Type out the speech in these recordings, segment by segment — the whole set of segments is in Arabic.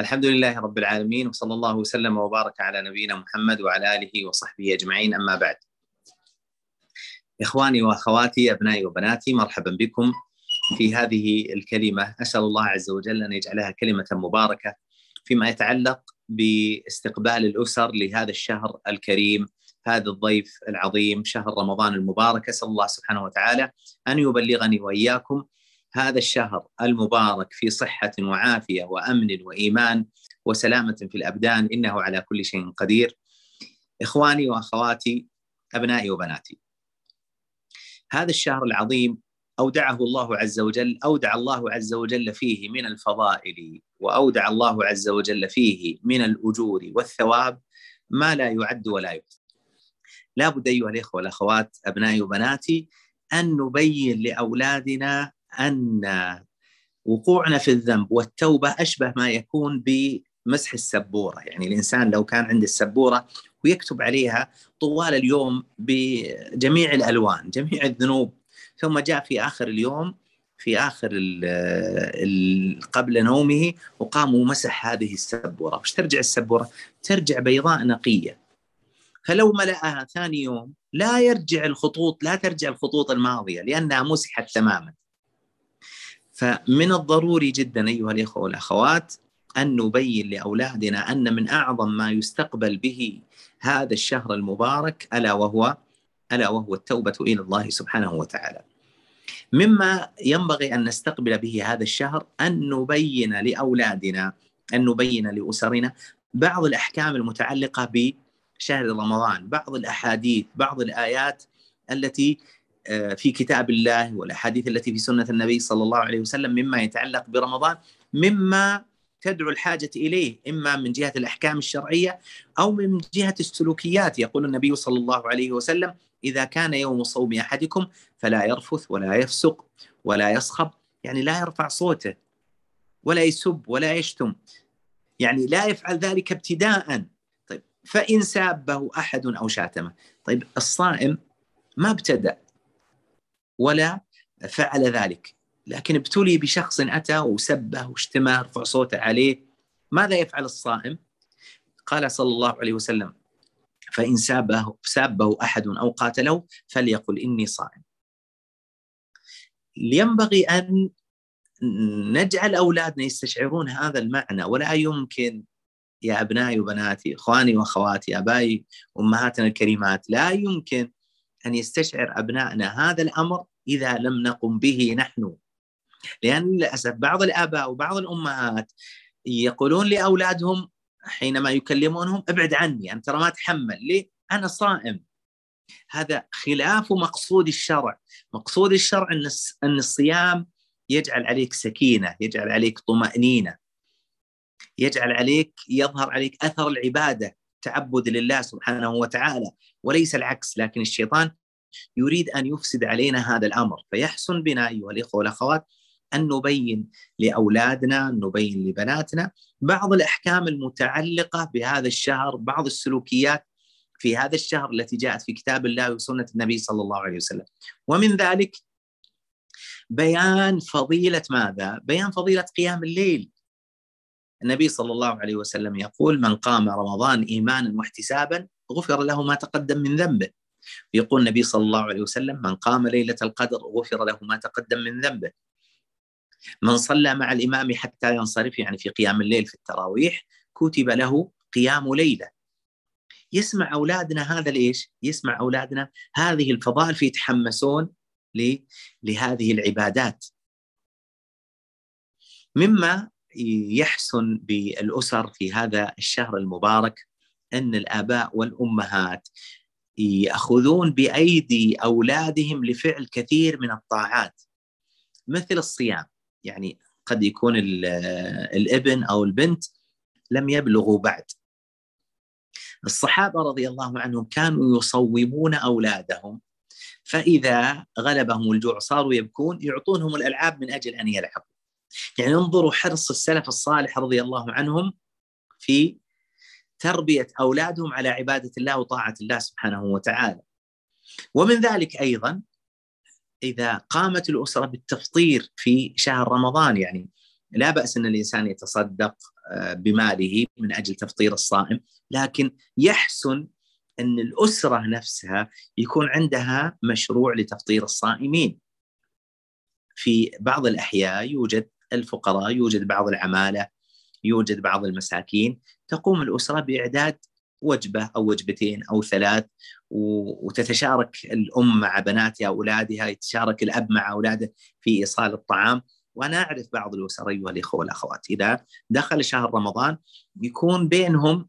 الحمد لله رب العالمين وصلى الله وسلم وبارك على نبينا محمد وعلى آله وصحبه أجمعين أما بعد. إخواني وأخواتي أبنائي وبناتي مرحبا بكم في هذه الكلمة أسأل الله عز وجل أن يجعلها كلمة مباركة فيما يتعلق باستقبال الأسر لهذا الشهر الكريم هذا الضيف العظيم شهر رمضان المبارك أسأل الله سبحانه وتعالى أن يبلغني وإياكم هذا الشهر المبارك في صحة وعافية وأمن وإيمان وسلامة في الأبدان إنه على كل شيء قدير. إخواني وأخواتي أبنائي وبناتي هذا الشهر العظيم أودعه الله عز وجل أودع الله عز وجل فيه من الفضائل وأودع الله عز وجل فيه من الأجور والثواب ما لا يعد ولا يحصى. لا بد أيها الإخوة والأخوات أبنائي وبناتي أن نبين لأولادنا أن وقوعنا في الذنب والتوبة أشبه ما يكون بمسح السبورة، يعني الإنسان لو كان عنده السبورة ويكتب عليها طوال اليوم بجميع الألوان، جميع الذنوب، ثم جاء في آخر اليوم في آخر ال ال قبل نومه وقام ومسح هذه السبورة، وش ترجع السبورة؟ ترجع بيضاء نقية. فلو ملأها ثاني يوم لا يرجع الخطوط لا ترجع الخطوط الماضية لأنها مسحت تماما. فمن الضروري جدا أيها الإخوة والأخوات أن نبين لأولادنا أن من أعظم ما يستقبل به هذا الشهر المبارك ألا وهو ألا وهو التوبة إلى الله سبحانه وتعالى. مما ينبغي أن نستقبل به هذا الشهر أن نبين لأولادنا أن نبين لأسرنا بعض الأحكام المتعلقة بشهر رمضان، بعض الأحاديث، بعض الآيات التي في كتاب الله والأحاديث التي في سنة النبي صلى الله عليه وسلم مما يتعلق برمضان مما تدعو الحاجة إليه إما من جهة الأحكام الشرعية أو من جهة السلوكيات. يقول النبي صلى الله عليه وسلم إذا كان يوم صوم أحدكم فلا يرفث ولا يفسق ولا يصخب. يعني لا يرفع صوته ولا يسب ولا يشتم. يعني لا يفعل ذلك ابتداء. طيب فإن سابه أحد أو شاتمه. طيب الصائم ما ابتدأ. ولا فعل ذلك. لكن ابتلي بشخص أتى وسبه واشتمه رفع صوته عليه. ماذا يفعل الصائم؟ قال صلى الله عليه وسلم فإن سابه, سابه أحد أو قاتله فليقل إني صائم. ينبغي أن نجعل أولادنا يستشعرون هذا المعنى. ولا يمكن يا أبنائي وبناتي إخواني وأخواتي أبائي أمهاتنا الكريمات لا يمكن أن يستشعر أبنائنا هذا الأمر إذا لم نقم به نحن. لأن للأسف بعض الآباء وبعض الأمهات يقولون لأولادهم حينما يكلمونهم ابعد عني أنت ترى ما تحمل. ليه؟ أنا صائم. هذا خلاف مقصود الشرع. مقصود الشرع أن الصيام يجعل عليك سكينة يجعل عليك طمأنينة يجعل عليك يظهر عليك أثر العبادة تعبد لله سبحانه وتعالى وليس العكس. لكن الشيطان يريد أن يفسد علينا هذا الأمر. فيحسن بنا أيها الإخوة والأخوات أن نبين لأولادنا نبين لبناتنا بعض الأحكام المتعلقة بهذا الشهر بعض السلوكيات في هذا الشهر التي جاءت في كتاب الله وسنة النبي صلى الله عليه وسلم. ومن ذلك بيان فضيلة ماذا؟ بيان فضيلة قيام الليل. النبي صلى الله عليه وسلم يقول من قام رمضان إيمانا واحتسابا غفر له ما تقدم من ذنبه. يقول النبي صلى الله عليه وسلم من قام ليلة القدر غفر له ما تقدم من ذنبه. من صلى مع الإمام حتى ينصرف يعني في قيام الليل في التراويح كتب له قيام ليلة. يسمع أولادنا هذا ليش؟ يسمع أولادنا هذه الفضائل فيتحمسون لهذه العبادات. مما يحسن بالأسر في هذا الشهر المبارك أن الآباء والأمهات يأخذون بأيدي أولادهم لفعل كثير من الطاعات مثل الصيام. يعني قد يكون الابن أو البنت لم يبلغوا بعد. الصحابة رضي الله عنهم كانوا يصومون أولادهم فإذا غلبهم الجوع صاروا يبكون يعطونهم الألعاب من أجل أن يلعبوا. يعني انظروا حرص السلف الصالح رضي الله عنهم في تربية أولادهم على عبادة الله وطاعة الله سبحانه وتعالى. ومن ذلك أيضا إذا قامت الأسرة بالتفطير في شهر رمضان يعني لا بأس أن الإنسان يتصدق آه، بماله من أجل تفطير الصائم لكن يحسن أن الأسرة نفسها يكون عندها مشروع لتفطير الصائمين في بعض الأحياء يوجد الفقراء يوجد بعض العمالة يوجد بعض المساكين تقوم الأسرة بإعداد وجبة أو وجبتين أو ثلاث وتتشارك الأم مع بناتها أولادها يتشارك الأب مع أولاده في إيصال الطعام. وأنا أعرف بعض الأسر أيها الإخوة والأخوات إذا دخل شهر رمضان يكون بينهم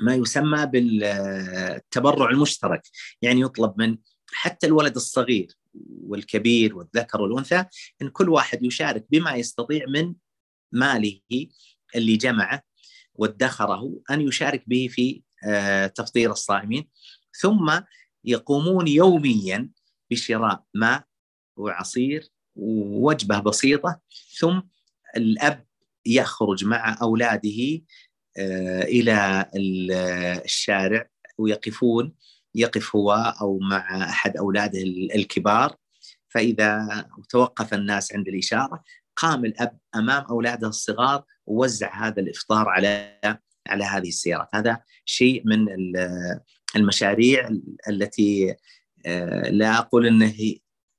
ما يسمى بالتبرع المشترك يعني يطلب من حتى الولد الصغير والكبير والذكر والأنثى إن كل واحد يشارك بما يستطيع من ماله اللي جمعه وادخره أن يشارك به في آه، تفطير الصائمين ثم يقومون يوميا بشراء ماء وعصير ووجبة بسيطة ثم الأب يخرج مع أولاده آه، إلى الشارع ويقفون يقف هو أو مع أحد أولاده الكبار فإذا توقف الناس عند الإشارة قام الأب أمام أولاده الصغار ووزع هذا الإفطار على على هذه السيارات هذا شيء من المشاريع التي آه، لا أقول إنه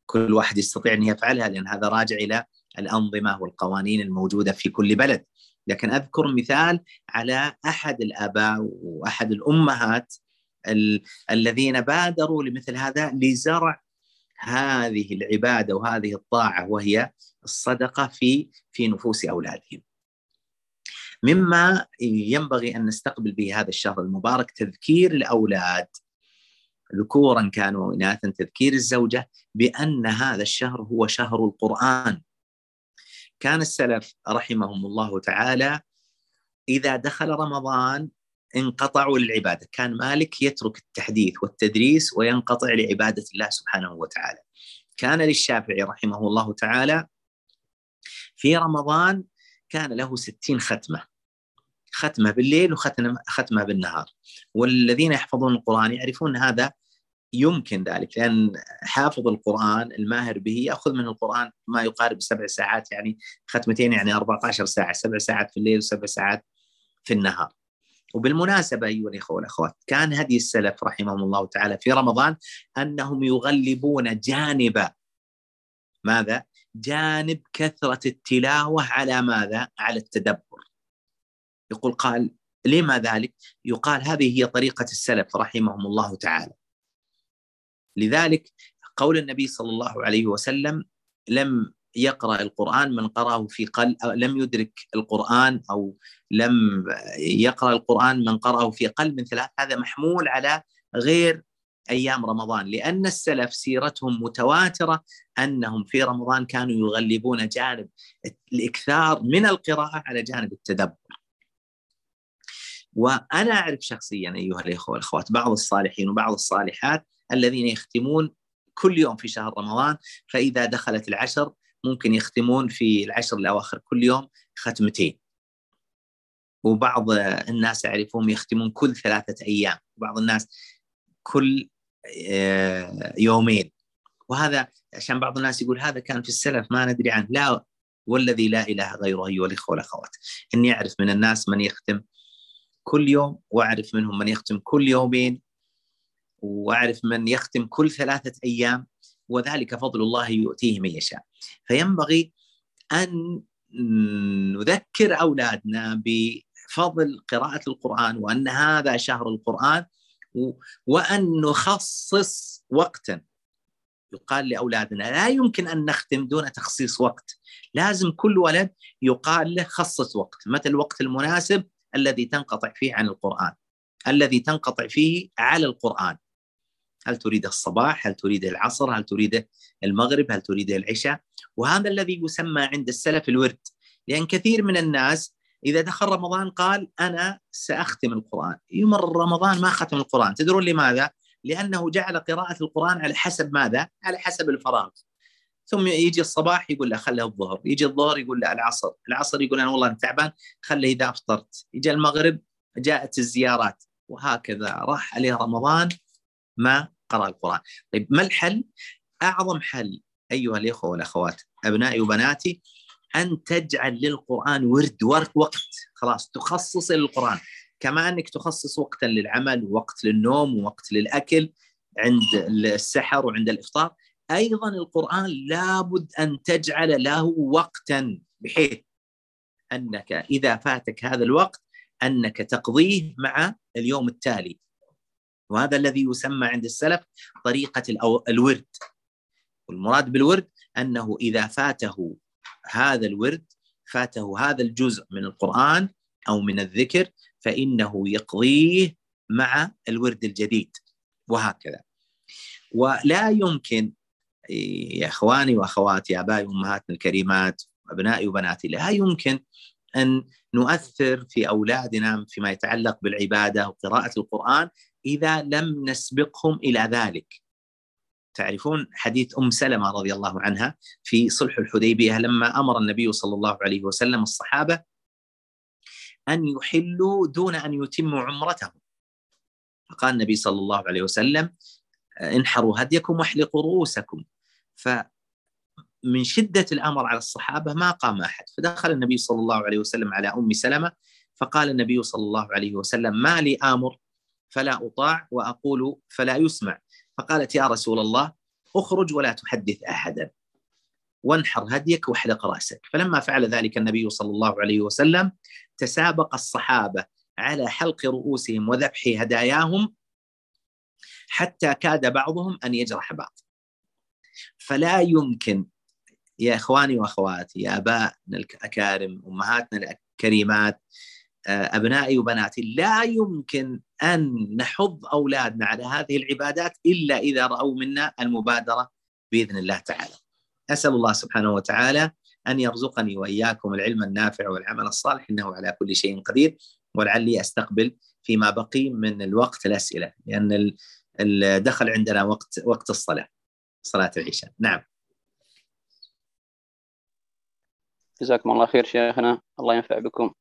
كل واحد يستطيع أن يفعلها لأن هذا راجع إلى الأنظمة والقوانين الموجودة في كل بلد لكن أذكر مثال على أحد الآباء وأحد الأمهات ال- الذين بادروا لمثل هذا لزرع هذه العبادة وهذه الطاعة وهي الصدقة في في نفوس أولادهم. مما ينبغي أن نستقبل به هذا الشهر المبارك تذكير الأولاد ذكورا كانوا واناثا تذكير الزوجة بأن هذا الشهر هو شهر القرآن. كان السلف رحمهم الله تعالى إذا دخل رمضان انقطعوا للعباده، كان مالك يترك التحديث والتدريس وينقطع لعبادة الله سبحانه وتعالى. كان للشافعي رحمه الله تعالى في رمضان كان له ستين ختمة ختمة بالليل وختمة بالنهار والذين يحفظون القرآن يعرفون هذا يمكن ذلك لأن حافظ القرآن الماهر به يأخذ من القرآن ما يقارب سبع ساعات يعني ختمتين يعني 14 ساعة سبع ساعات في الليل وسبع ساعات في النهار وبالمناسبة أيها الإخوة والأخوات كان هدي السلف رحمهم الله تعالى في رمضان أنهم يغلبون جانب ماذا؟ جانب كثرة التلاوة على ماذا؟ على التدبر يقول قال لما ذلك؟ يقال هذه هي طريقة السلف رحمهم الله تعالى لذلك قول النبي صلى الله عليه وسلم لم يقرأ القرآن من قرأه في قلب لم يدرك القرآن أو لم يقرأ القرآن من قرأه في قلب من ثلاث هذا محمول على غير أيام رمضان لأن السلف سيرتهم متواترة أنهم في رمضان كانوا يغلبون جانب الإكثار من القراءة على جانب التدبر. وأنا أعرف شخصيا أيها الاخوه والاخوات بعض الصالحين وبعض الصالحات الذين يختمون كل يوم في شهر رمضان فإذا دخلت العشر ممكن يختمون في العشر الأواخر كل يوم ختمتين. وبعض الناس أعرفهم يختمون كل ثلاثة أيام، وبعض الناس كل آه، يومين. وهذا عشان بعض الناس يقول هذا كان في السلف ما ندري عنه. لا والذي لا إله غيره أيها الإخوة والأخوات. إني أعرف من الناس من يختم كل يوم وأعرف منهم من يختم كل يومين وأعرف من يختم كل ثلاثة أيام وذلك فضل الله يؤتيه من يشاء. فينبغي أن نذكر أولادنا بفضل قراءة القرآن وأن هذا شهر القرآن وأن نخصص وقتا. يقال لأولادنا لا يمكن أن نختم دون تخصيص وقت. لازم كل ولد يقال له خصص وقت. متى الوقت المناسب الذي تنقطع فيه عن القرآن الذي تنقطع فيه على القرآن. هل تريد الصباح؟ هل تريد العصر؟ هل تريد المغرب؟ هل تريد العشاء؟ وهذا الذي يسمى عند السلف الورد لأن كثير من الناس إذا دخل رمضان قال أنا سأختم القرآن. يمر رمضان ما ختم القرآن. تدرون لماذا؟ لأنه جعل قراءة القرآن على حسب ماذا؟ على حسب الفراغ. ثم يجي الصباح يقول له خله الظهر يجي الظهر يقول له العصر العصر يقول أنا والله أنا تعبان خله إذا أفطرت. يجي المغرب جاءت الزيارات وهكذا راح عليه رمضان ما قرأ القرآن. طيب ما الحل؟ أعظم حل أيها الإخوة والأخوات أبنائي وبناتي أن تجعل للقرآن ورد وقت. خلاص تخصص للقرآن. كما انك تخصص وقتا للعمل ووقت للنوم ووقت للأكل عند السحر وعند الإفطار. أيضا القرآن لابد أن تجعل له وقتا بحيث أنك إذا فاتك هذا الوقت أنك تقضيه مع اليوم التالي. وهذا الذي يسمى عند السلف طريقة الورد. والمراد بالورد أنه إذا فاته هذا الورد فاته هذا الجزء من القرآن أو من الذكر فإنه يقضيه مع الورد الجديد. وهكذا. ولا يمكن يا إخواني وأخواتي آبائي وأمهاتنا الكريمات أبنائي وبناتي لا يمكن أن نؤثر في أولادنا فيما يتعلق بالعبادة وقراءة القرآن إذا لم نسبقهم إلى ذلك. تعرفون حديث أم سلمة رضي الله عنها في صلح الحديبية لما أمر النبي صلى الله عليه وسلم الصحابة أن يحلوا دون أن يتموا عمرتهم. فقال النبي صلى الله عليه وسلم انحروا هديكم واحلقوا رؤوسكم ف من شدة الأمر على الصحابة ما قام أحد. فدخل النبي صلى الله عليه وسلم على أم سلمة فقال النبي صلى الله عليه وسلم ما لي آمر فلا أطاع وأقول فلا يسمع. فقالت يا رسول الله اخرج ولا تحدث أحدا. وانحر هديك واحلق رأسك. فلما فعل ذلك النبي صلى الله عليه وسلم تسابق الصحابة على حلق رؤوسهم وذبح هداياهم حتى كاد بعضهم أن يجرح بعض. فلا يمكن يا إخواني وأخواتي يا آبائنا الأكارم أمهاتنا الكريمات آه، أبنائي وبناتي لا يمكن أن نحض أولادنا على هذه العبادات إلا إذا رأوا منا المبادرة بإذن الله تعالى. أسأل الله سبحانه وتعالى أن يرزقني وإياكم العلم النافع والعمل الصالح إنه على كل شيء قدير ولعلي أستقبل فيما بقي من الوقت الأسئلة لأن دخل عندنا وقت وقت الصلاة صلاة العشاء. نعم. جزاكم الله خير شيخنا. الله ينفع بكم.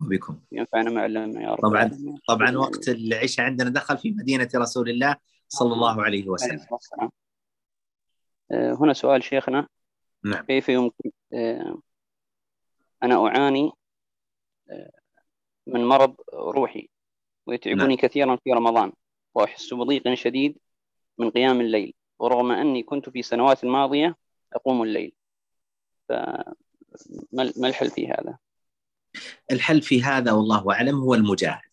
وبكم. ينفعنا ما علمنا يا رب طبعا. طبعا وقت العشاء عندنا دخل في مدينة رسول الله صلى الله عليه وسلم. آه، هنا سؤال شيخنا. نعم. كيف يمكن آه، أنا أعاني آه، من مرض روحي ويتعبني نعم. كثيرا في رمضان وأحس بضيق شديد من قيام الليل. ورغم أني كنت في سنوات ماضية أقوم الليل ف ما الحل في هذا؟ الحل في هذا والله أعلم هو المجاهدة.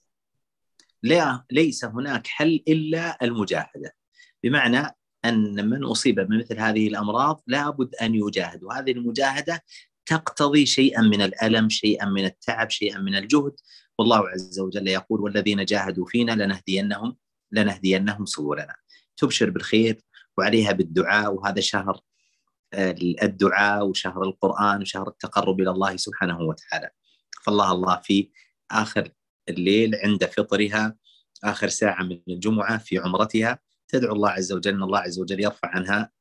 لا ليس هناك حل إلا المجاهدة. بمعنى أن من أصيب بمثل هذه الأمراض لابد أن يجاهد وهذه المجاهدة تقتضي شيئا من الألم، شيئا من التعب، شيئا من الجهد والله عز وجل يقول والذين جاهدوا فينا لنهدينهم لنهدينهم سبلنا. تبشر بالخير وعليها بالدعاء وهذا شهر الدعاء وشهر القرآن وشهر التقرب إلى الله سبحانه وتعالى. فالله الله في آخر الليل عند فطرها آخر ساعة من الجمعة في عمرتها تدعو الله عز وجل أن الله عز وجل يرفع عنها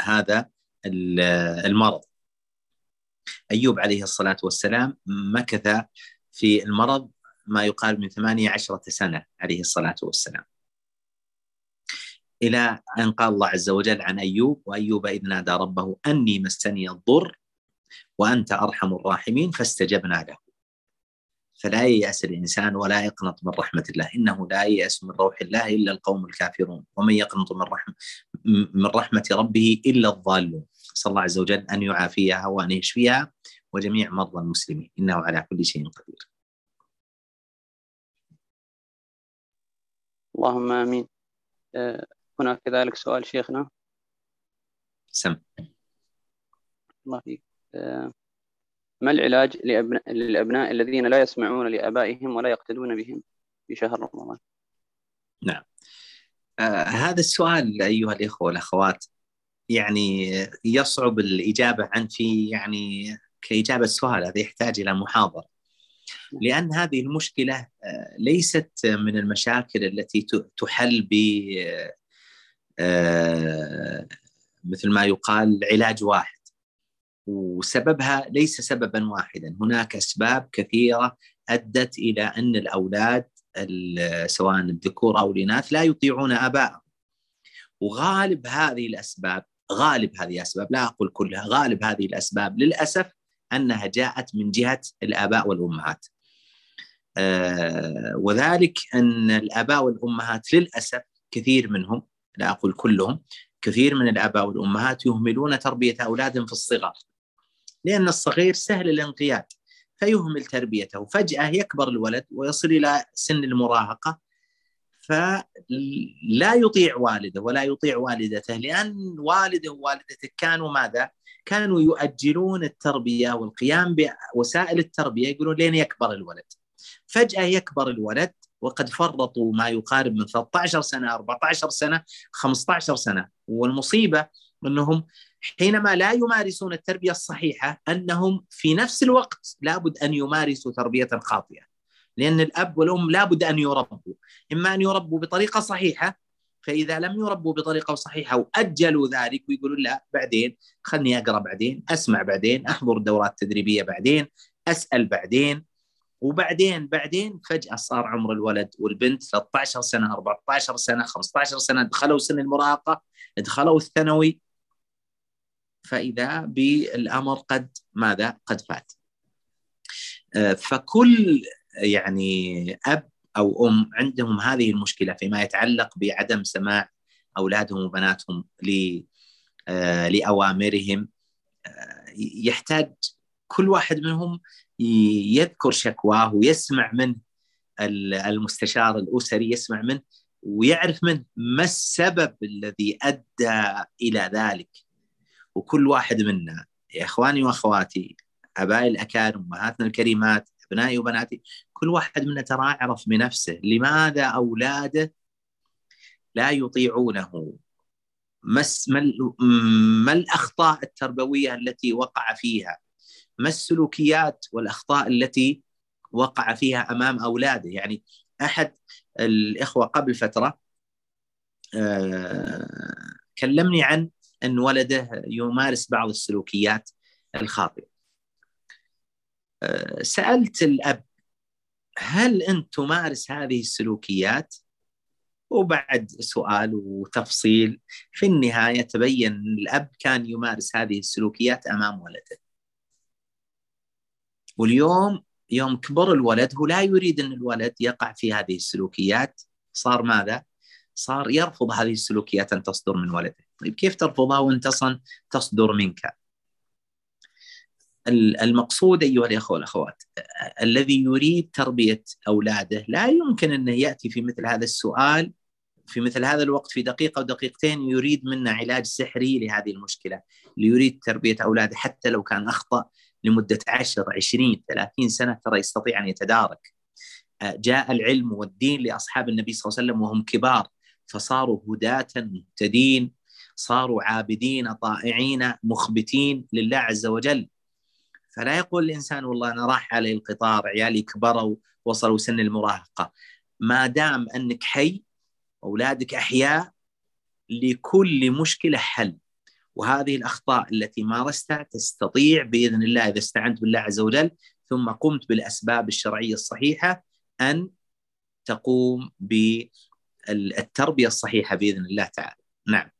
هذا المرض. أيوب عليه الصلاة والسلام مكث في المرض ما يقال من ثمانية عشرة سنة عليه الصلاة والسلام. إلى أن قال الله عز وجل عن أيوب وأيوب إذ نادى ربه أني مسني الضر وأنت أرحم الراحمين فاستجبنا له. فلا ييأس الإنسان ولا يقنط من رحمة الله إنه لا ييأس من روح الله إلا القوم الكافرون. ومن يقنط من رحمه من رحمة ربه إلا الضالون. نسأل الله عز وجل أن يعافيها وأن يشفيها وجميع مرضى المسلمين. إنه على كل شيء قدير. اللهم آمين. آه، هناك كذلك سؤال شيخنا. سم. الله فيك. آه، ما العلاج لأبناء, للأبناء الذين لا يسمعون لآبائهم ولا يقتدون بهم في شهر رمضان؟ نعم. آه هذا السؤال أيها الإخوة والأخوات يعني يصعب الإجابة عنه في يعني كإجابة السؤال هذا يحتاج إلى محاضرة. نعم. لأن هذه المشكلة آه، ليست من المشاكل التي تحل ب مثل ما يقال علاج واحد. وسببها ليس سببا واحدا. هناك أسباب كثيرة أدت إلى أن الأولاد سواء الذكور أو الإناث لا يطيعون ابائهم وغالب هذه الأسباب غالب هذه الأسباب لا أقول كلها غالب هذه الأسباب للأسف أنها جاءت من جهة الآباء والأمهات. آه، وذلك أن الآباء والأمهات للأسف كثير منهم لا أقول كلهم كثير من الآباء والأمهات يهملون تربية أولادهم في الصغر. لأن الصغير سهل الانقياد فيهمل تربيته فجأة يكبر الولد ويصل إلى سن المراهقة فلا يطيع والده ولا يطيع والدته لأن والده ووالدته كانوا ماذا؟ كانوا يؤجلون التربية والقيام بوسائل التربية يقولون لين يكبر الولد. فجأة يكبر الولد وقد فرطوا ما يقارب من 13 سنة 14 سنة 15 سنة. والمصيبة أنهم حينما لا يمارسون التربية الصحيحة أنهم في نفس الوقت لابد أن يمارسوا تربية خاطئه. لأن الأب والأم لابد أن يربوا. إما أن يربوا بطريقة صحيحة فإذا لم يربوا بطريقة صحيحة وأجلوا ذلك ويقولوا لا بعدين خلني أقرأ بعدين أسمع بعدين أحضر دورات تدريبية بعدين أسأل بعدين. وبعدين بعدين فجأة صار عمر الولد والبنت 13 سنة 14 سنة 15 سنة دخلوا سن المراهقة دخلوا الثانوي. فإذا بالأمر قد ماذا؟ قد فات. آه، فكل يعني أب أو أم عندهم هذه المشكلة فيما يتعلق بعدم سماع أولادهم وبناتهم آه، لأوامرهم. آه، يحتاج كل واحد منهم يذكر شكواه ويسمع من المستشار الأسري يسمع منه ويعرف منه ما السبب الذي أدى إلى ذلك. وكل واحد منا يا إخواني وأخواتي ابائي الأكارم أمهاتنا الكريمات أبنائي وبناتي كل واحد منا ترى يعرف بنفسه لماذا أولاده لا يطيعونه؟ ما ما الأخطاء التربوية التي وقع فيها؟ ما السلوكيات والأخطاء التي وقع فيها أمام أولاده؟ يعني أحد الإخوة قبل فترة آه، كلمني عن أن ولده يمارس بعض السلوكيات الخاطئة. آه، سألت الأب هل أنت تمارس هذه السلوكيات؟ وبعد سؤال وتفصيل في النهاية تبين الأب كان يمارس هذه السلوكيات أمام ولده. واليوم يوم كبر الولد هو لا يريد أن الولد يقع في هذه السلوكيات صار ماذا؟ صار يرفض هذه السلوكيات أن تصدر من ولده، طيب كيف ترفضها وأنت تصدر منك؟ المقصود أيها الإخوة والأخوات الذي يريد تربية أولاده لا يمكن أنه يأتي في مثل هذا السؤال في مثل هذا الوقت في دقيقة ودقيقتين يريد منا علاج سحري لهذه المشكلة ليريد تربية أولاده حتى لو كان أخطأ لمدة 10 20 30 سنة ترى يستطيع أن يتدارك. جاء العلم والدين لأصحاب النبي صلى الله عليه وسلم وهم كبار فصاروا هداة مهتدين صاروا عابدين طائعين مخبتين لله عز وجل. فلا يقول الإنسان والله أنا راح علي القطار عيالي كبروا وصلوا سن المراهقة. ما دام أنك حي أولادك أحياء لكل مشكلة حل. وهذه الأخطاء التي مارستها تستطيع بإذن الله إذا استعنت بالله عز وجل ثم قمت بالأسباب الشرعية الصحيحة أن تقوم بالتربية الصحيحة بإذن الله تعالى. نعم.